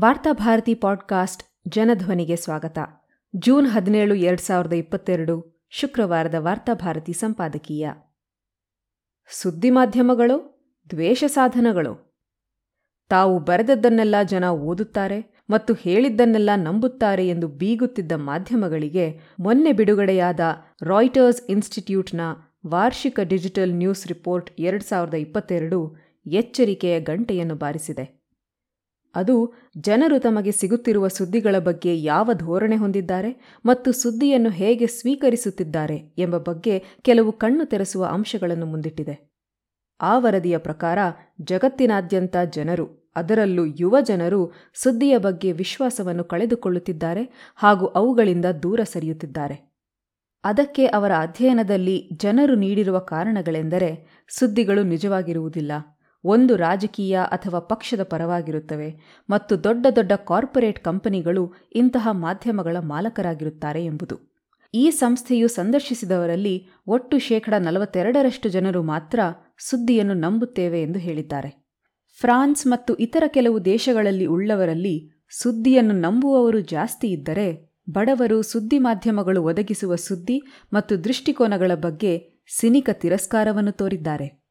Varthabharati podcast ಜನಧ್ವನಿಗೆ ಸ್ವಾಗತ. June ಹದಿನೇಳು, ಎರಡು ಸಾವಿರದ ಇಪ್ಪತ್ತೆರಡು, ಶುಕ್ರವಾರದ ವಾರ್ತಾಭಾರತಿ ಸಂಪಾದಕೀಯ. ಸುದ್ದಿ ಮಾಧ್ಯಮಗಳು, ದ್ವೇಷ ಸಾಧನಗಳು. ತಾವು ಬರೆದದ್ದನ್ನೆಲ್ಲ ಜನ ಓದುತ್ತಾರೆ ಮತ್ತು ಹೇಳಿದ್ದನ್ನೆಲ್ಲ ನಂಬುತ್ತಾರೆ ಎಂದು ಬೀಗುತ್ತಿದ್ದ ಮಾಧ್ಯಮಗಳಿಗೆ ಮೊನ್ನೆ ಬಿಡುಗಡೆಯಾದ ರಾಯ್ಟರ್ಸ್ ಇನ್ಸ್ಟಿಟ್ಯೂಟ್ನ ವಾರ್ಷಿಕ ಡಿಜಿಟಲ್ ನ್ಯೂಸ್ ರಿಪೋರ್ಟ್ ಎರಡು ಸಾವಿರದ ಇಪ್ಪತ್ತೆರಡು ಎಚ್ಚರಿಕೆಯ ಗಂಟೆಯನ್ನು ಬಾರಿಸಿದೆ. ಅದು ಜನರು ತಮಗೆ ಸಿಗುತ್ತಿರುವ ಸುದ್ದಿಗಳ ಬಗ್ಗೆ ಯಾವ ಧೋರಣೆ ಹೊಂದಿದ್ದಾರೆ ಮತ್ತು ಸುದ್ದಿಯನ್ನು ಹೇಗೆ ಸ್ವೀಕರಿಸುತ್ತಿದ್ದಾರೆ ಎಂಬ ಬಗ್ಗೆ ಕೆಲವು ಕಣ್ಣು ತೆರೆಸುವ ಅಂಶಗಳನ್ನು ಮುಂದಿಟ್ಟಿದೆ. ಆ ವರದಿಯ ಪ್ರಕಾರ ಜಗತ್ತಿನಾದ್ಯಂತ ಜನರು, ಅದರಲ್ಲೂ ಯುವ ಜನರು ಸುದ್ದಿಯ ಬಗ್ಗೆ ವಿಶ್ವಾಸವನ್ನು ಕಳೆದುಕೊಳ್ಳುತ್ತಿದ್ದಾರೆ ಹಾಗೂ ಅವುಗಳಿಂದ ದೂರ ಸರಿಯುತ್ತಿದ್ದಾರೆ. ಅದಕ್ಕೆ ಅವರ ಅಧ್ಯಯನದಲ್ಲಿ ಜನರು ನೀಡಿರುವ ಕಾರಣಗಳೆಂದರೆ ಸುದ್ದಿಗಳು ನಿಜವಾಗಿರುವುದಿಲ್ಲ. ಒಂದು ರಾಜಕೀಯ ಅಥವಾ ಪಕ್ಷದ ಪರವಾಗಿರುತ್ತವೆ ಮತ್ತು ದೊಡ್ಡ ದೊಡ್ಡ ಕಾರ್ಪೊರೇಟ್ ಕಂಪನಿಗಳು ಇಂತಹ ಮಾಧ್ಯಮಗಳ ಮಾಲಕರಾಗಿರುತ್ತಾರೆ ಎಂಬುದು. ಈ ಸಂಸ್ಥೆಯು ಸಂದರ್ಶಿಸಿದವರಲ್ಲಿ ಒಟ್ಟು ಶೇಕಡ ನಲವತ್ತೆರಡರಷ್ಟು ಜನರು ಮಾತ್ರ ಸುದ್ದಿಯನ್ನು ನಂಬುತ್ತೇವೆ ಎಂದು ಹೇಳಿದ್ದಾರೆ. ಫ್ರಾನ್ಸ್ ಮತ್ತು ಇತರ ಕೆಲವು ದೇಶಗಳಲ್ಲಿ ಉಳ್ಳವರಲ್ಲಿ ಸುದ್ದಿಯನ್ನು ನಂಬುವವರು ಜಾಸ್ತಿ ಇದ್ದರೆ ಬಡವರು ಸುದ್ದಿ ಮಾಧ್ಯಮಗಳು ಒದಗಿಸುವ ಸುದ್ದಿ ಮತ್ತು ದೃಷ್ಟಿಕೋನಗಳ ಬಗ್ಗೆ ಸಿನಿಕ ತಿರಸ್ಕಾರವನ್ನು ತೋರಿದ್ದಾರೆ.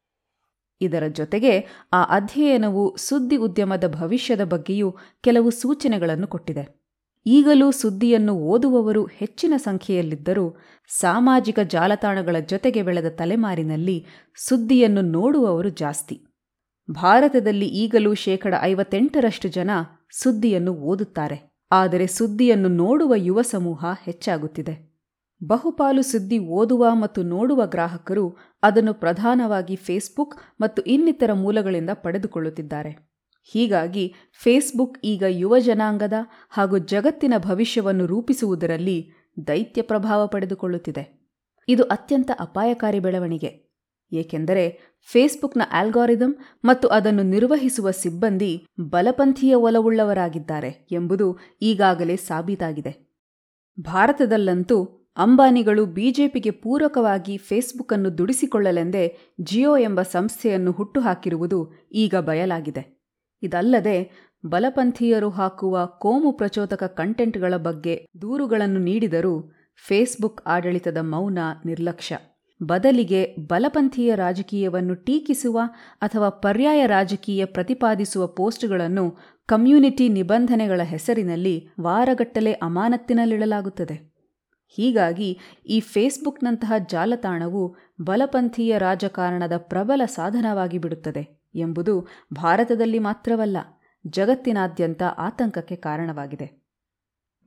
ಇದರ ಜೊತೆಗೆ ಆ ಅಧ್ಯಯನವು ಸುದ್ದಿ ಉದ್ಯಮದ ಭವಿಷ್ಯದ ಬಗ್ಗೆಯೂ ಕೆಲವು ಸೂಚನೆಗಳನ್ನು ಕೊಟ್ಟಿದೆ. ಈಗಲೂ ಸುದ್ದಿಯನ್ನು ಓದುವವರು ಹೆಚ್ಚಿನ ಸಂಖ್ಯೆಯಲ್ಲಿದ್ದರೂ ಸಾಮಾಜಿಕ ಜಾಲತಾಣಗಳ ಜೊತೆಗೆ ಬೆಳೆದ ತಲೆಮಾರಿನಲ್ಲಿ ಸುದ್ದಿಯನ್ನು ನೋಡುವವರು ಜಾಸ್ತಿ. ಭಾರತದಲ್ಲಿ ಈಗಲೂ ಶೇಕಡ ಐವತ್ತೆಂಟರಷ್ಟು ಜನ ಸುದ್ದಿಯನ್ನು ಓದುತ್ತಾರೆ. ಆದರೆ ಸುದ್ದಿಯನ್ನು ನೋಡುವ ಯುವ ಸಮೂಹ ಹೆಚ್ಚಾಗುತ್ತಿದೆ. ಬಹುಪಾಲು ಸುದ್ದಿ ಓದುವ ಮತ್ತು ನೋಡುವ ಗ್ರಾಹಕರು ಅದನ್ನು ಪ್ರಧಾನವಾಗಿ ಫೇಸ್ಬುಕ್ ಮತ್ತು ಇನ್ನಿತರ ಮೂಲಗಳಿಂದ ಪಡೆದುಕೊಳ್ಳುತ್ತಿದ್ದಾರೆ. ಹೀಗಾಗಿ ಫೇಸ್ಬುಕ್ ಈಗ ಯುವ ಜನಾಂಗದ ಹಾಗೂ ಜಗತ್ತಿನ ಭವಿಷ್ಯವನ್ನು ರೂಪಿಸುವುದರಲ್ಲಿ ದೈತ್ಯ ಪ್ರಭಾವ ಪಡೆದುಕೊಳ್ಳುತ್ತಿದೆ. ಇದು ಅತ್ಯಂತ ಅಪಾಯಕಾರಿ ಬೆಳವಣಿಗೆ. ಏಕೆಂದರೆ ಫೇಸ್ಬುಕ್ನ ಆಲ್ಗಾರಿದಮ್ ಮತ್ತು ಅದನ್ನು ನಿರ್ವಹಿಸುವ ಸಿಬ್ಬಂದಿ ಬಲಪಂಥೀಯ ಒಲವುಳ್ಳವರಾಗಿದ್ದಾರೆ ಎಂಬುದು ಈಗಾಗಲೇ ಸಾಬೀತಾಗಿದೆ. ಭಾರತದಲ್ಲಂತೂ ಅಂಬಾನಿಗಳು ಬಿಜೆಪಿಗೆ ಪೂರಕವಾಗಿ ಫೇಸ್ಬುಕ್ ಅನ್ನು ದುಡಿಸಿಕೊಳ್ಳಲೆಂದೇ ಜಿಯೋ ಎಂಬ ಸಂಸ್ಥೆಯನ್ನು ಹುಟ್ಟುಹಾಕಿರುವುದು ಈಗ ಬಯಲಾಗಿದೆ. ಇದಲ್ಲದೆ, ಬಲಪಂಥೀಯರು ಹಾಕುವ ಕೋಮು ಪ್ರಚೋದಕ ಕಂಟೆಂಟ್ಗಳ ಬಗ್ಗೆ ದೂರುಗಳನ್ನು ನೀಡಿದರೂ ಫೇಸ್ಬುಕ್ ಆಡಳಿತದ ಮೌನ ನಿರ್ಲಕ್ಷ್ಯ. ಬದಲಿಗೆ ಬಲಪಂಥೀಯ ರಾಜಕೀಯವನ್ನು ಟೀಕಿಸುವ ಅಥವಾ ಪರ್ಯಾಯ ರಾಜಕೀಯ ಪ್ರತಿಪಾದಿಸುವ ಪೋಸ್ಟ್ಗಳನ್ನು ಕಮ್ಯುನಿಟಿ ನಿಬಂಧನೆಗಳ ಹೆಸರಿನಲ್ಲಿ ವಾರಗಟ್ಟಲೆ ಅಮಾನತ್ತಿನಲ್ಲಿಡಲಾಗುತ್ತದೆ. ಹೀಗಾಗಿ ಈ ಫೇಸ್ಬುಕ್ನಂತಹ ಜಾಲತಾಣವು ಬಲಪಂಥೀಯ ರಾಜಕಾರಣದ ಪ್ರಬಲ ಸಾಧನವಾಗಿ ಬಿಡುತ್ತದೆ ಎಂಬುದು ಭಾರತದಲ್ಲಿ ಮಾತ್ರವಲ್ಲ, ಜಗತ್ತಿನಾದ್ಯಂತ ಆತಂಕಕ್ಕೆ ಕಾರಣವಾಗಿದೆ.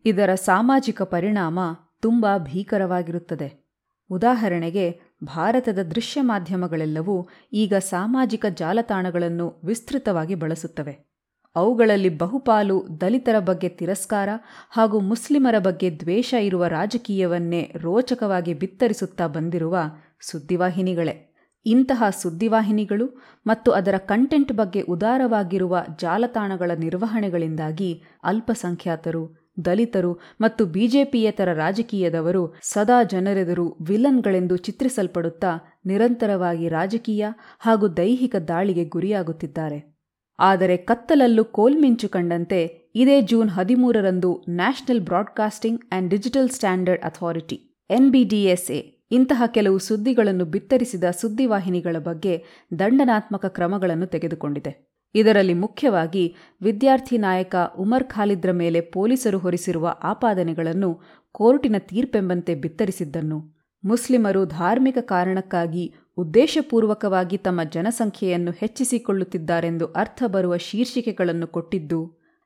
ಇದರ ಸಾಮಾಜಿಕ ಪರಿಣಾಮ ತುಂಬ ಭೀಕರವಾಗಿರುತ್ತದೆ. ಉದಾಹರಣೆಗೆ, ಭಾರತದ ದೃಶ್ಯ ಮಾಧ್ಯಮಗಳೆಲ್ಲವೂ ಈಗ ಸಾಮಾಜಿಕ ಜಾಲತಾಣಗಳನ್ನು ವಿಸ್ತೃತವಾಗಿ ಬಳಸುತ್ತವೆ. ಅವುಗಳಲ್ಲಿ ಬಹುಪಾಲು ದಲಿತರ ಬಗ್ಗೆ ತಿರಸ್ಕಾರ ಹಾಗೂ ಮುಸ್ಲಿಮರ ಬಗ್ಗೆ ದ್ವೇಷ ಇರುವ ರಾಜಕೀಯವನ್ನೇ ರೋಚಕವಾಗಿ ಬಿತ್ತರಿಸುತ್ತಾ ಬಂದಿರುವ ಸುದ್ದಿವಾಹಿನಿಗಳೇ. ಇಂತಹ ಸುದ್ದಿವಾಹಿನಿಗಳು ಮತ್ತು ಅದರ ಕಂಟೆಂಟ್ ಬಗ್ಗೆ ಉದಾರವಾಗಿರುವ ಜಾಲತಾಣಗಳ ನಿರ್ವಹಣೆಗಳಿಂದಾಗಿ ಅಲ್ಪಸಂಖ್ಯಾತರು, ದಲಿತರು ಮತ್ತು ಬಿಜೆಪಿಯೇತರ ರಾಜಕೀಯದವರು ಸದಾ ಜನರೆದುರು ವಿಲನ್ಗಳೆಂದು ಚಿತ್ರಿಸಲ್ಪಡುತ್ತಾ ನಿರಂತರವಾಗಿ ರಾಜಕೀಯ ಹಾಗೂ ದೈಹಿಕ ದಾಳಿಗೆ ಗುರಿಯಾಗುತ್ತಿದ್ದಾರೆ. ಆದರೆ ಕತ್ತಲಲ್ಲೂ ಕೋಲ್ಮಿಂಚು ಕಂಡಂತೆ ಇದೇ June ಹದಿಮೂರರಂದು National Broadcasting and Digital Standard Authority, NBDSA, ಇಂತಹ ಕೆಲವು ಸುದ್ದಿಗಳನ್ನು ಬಿತ್ತರಿಸಿದ ಸುದ್ದಿವಾಹಿನಿಗಳ ಬಗ್ಗೆ ದಂಡನಾತ್ಮಕ ಕ್ರಮಗಳನ್ನು ತೆಗೆದುಕೊಂಡಿದೆ. ಇದರಲ್ಲಿ ಮುಖ್ಯವಾಗಿ ವಿದ್ಯಾರ್ಥಿ ನಾಯಕ ಉಮರ್ ಖಾಲಿದ್ರ ಮೇಲೆ ಪೊಲೀಸರು ಹೊರಿಸಿರುವ ಆಪಾದನೆಗಳನ್ನು ಕೋರ್ಟಿನ ತೀರ್ಪೆಂಬಂತೆ ಬಿತ್ತರಿಸಿದ್ದನ್ನು, ಮುಸ್ಲಿಮರು ಧಾರ್ಮಿಕ ಕಾರಣಕ್ಕಾಗಿ ಉದ್ದೇಶಪೂರ್ವಕವಾಗಿ ತಮ್ಮ ಜನಸಂಖ್ಯೆಯನ್ನು ಹೆಚ್ಚಿಸಿಕೊಳ್ಳುತ್ತಿದ್ದಾರೆಂದು ಅರ್ಥ ಬರುವ ಶೀರ್ಷಿಕೆಗಳನ್ನು ಕೊಟ್ಟಿದ್ದು,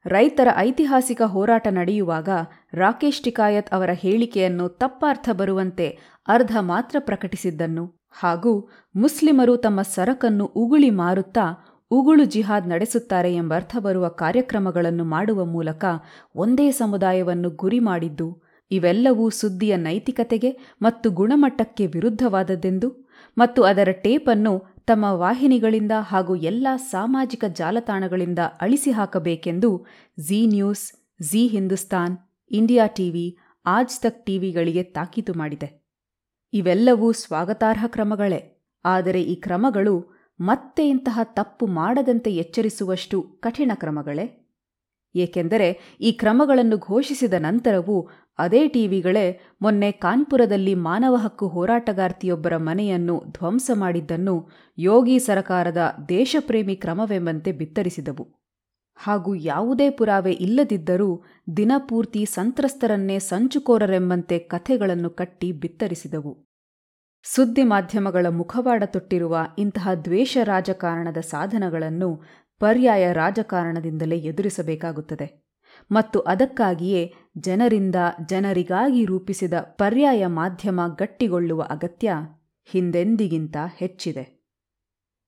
ರೈತರ ಐತಿಹಾಸಿಕ ಹೋರಾಟ ನಡೆಯುವಾಗ ರಾಕೇಶ್ ಟಿಕಾಯತ್ ಅವರ ಹೇಳಿಕೆಯನ್ನು ತಪ್ಪಾರ್ಥ ಬರುವಂತೆ ಅರ್ಧ ಮಾತ್ರ ಪ್ರಕಟಿಸಿದ್ದನ್ನು. ಹಾಗೂ ಮುಸ್ಲಿಮರು ತಮ್ಮ ಸರಕನ್ನು ಉಗುಳಿ ಮಾರುತ್ತಾ ಉಗುಳು ಜಿಹಾದ್ ನಡೆಸುತ್ತಾರೆ ಎಂಬರ್ಥ ಬರುವ ಕಾರ್ಯಕ್ರಮಗಳನ್ನು ಮಾಡುವ ಮೂಲಕ ಒಂದೇ ಸಮುದಾಯವನ್ನು ಗುರಿ ಮಾಡಿದ್ದು, ಇವೆಲ್ಲವೂ ಸುದ್ದಿಯ ನೈತಿಕತೆಗೆ ಮತ್ತು ಗುಣಮಟ್ಟಕ್ಕೆ ವಿರುದ್ಧವಾದದ್ದೆಂದು ಮತ್ತು ಅದರ ಟೇಪನ್ನು ತಮ್ಮ ವಾಹಿನಿಗಳಿಂದ ಹಾಗೂ ಎಲ್ಲ ಸಾಮಾಜಿಕ ಜಾಲತಾಣಗಳಿಂದ ಅಳಿಸಿ ಹಾಕಬೇಕೆಂದು Zee News Zee Hindustan, India TV, Aaj Tak ಟಿವಿಗಳಿಗೆ ತಾಕೀತು ಮಾಡಿದೆ. ಇವೆಲ್ಲವೂ ಸ್ವಾಗತಾರ್ಹ ಕ್ರಮಗಳೇ. ಆದರೆ ಈ ಕ್ರಮಗಳು ಮತ್ತೆ ಇಂತಹ ತಪ್ಪು ಮಾಡದಂತೆ ಎಚ್ಚರಿಸುವಷ್ಟು ಕಠಿಣ ಕ್ರಮಗಳೇ. ಏಕೆಂದರೆ ಈ ಕ್ರಮಗಳನ್ನು ಘೋಷಿಸಿದ ನಂತರವೂ ಅದೇ ಟಿವಿಗಳೇ ಮೊನ್ನೆ ಕಾನ್ಪುರದಲ್ಲಿ ಮಾನವ ಹಕ್ಕು ಹೋರಾಟಗಾರ್ತಿಯೊಬ್ಬರ ಮನೆಯನ್ನು ಧ್ವಂಸ ಮಾಡಿದ್ದನ್ನು ಯೋಗಿ ಸರಕಾರದ ದೇಶಪ್ರೇಮಿ ಕ್ರಮವೆಂಬಂತೆ ಬಿತ್ತರಿಸಿದವು. ಹಾಗೂ ಯಾವುದೇ ಪುರಾವೆ ಇಲ್ಲದಿದ್ದರೂ ದಿನಪೂರ್ತಿ ಸಂತ್ರಸ್ತರನ್ನೇ ಸಂಚುಕೋರರೆಂಬಂತೆ ಕಥೆಗಳನ್ನು ಕಟ್ಟಿ ಬಿತ್ತರಿಸಿದವು. ಸುದ್ದಿ ಮಾಧ್ಯಮಗಳ ಮುಖವಾಡ ತೊಟ್ಟಿರುವ ಇಂತಹ ದ್ವೇಷ ರಾಜಕಾರಣದ ಸಾಧನಗಳನ್ನು ಪರ್ಯಾಯ ರಾಜಕಾರಣದಿಂದಲೇ ಎದುರಿಸಬೇಕಾಗುತ್ತದೆ. ಮತ್ತು ಅದಕ್ಕಾಗಿಯೇ ಜನರಿಂದ ಜನರಿಗಾಗಿ ರೂಪಿಸಿದ ಪರ್ಯಾಯ ಮಾಧ್ಯಮ ಗಟ್ಟಿಗೊಳ್ಳುವ ಅಗತ್ಯ ಹಿಂದೆಂದಿಗಿಂತ ಹೆಚ್ಚಿದೆ.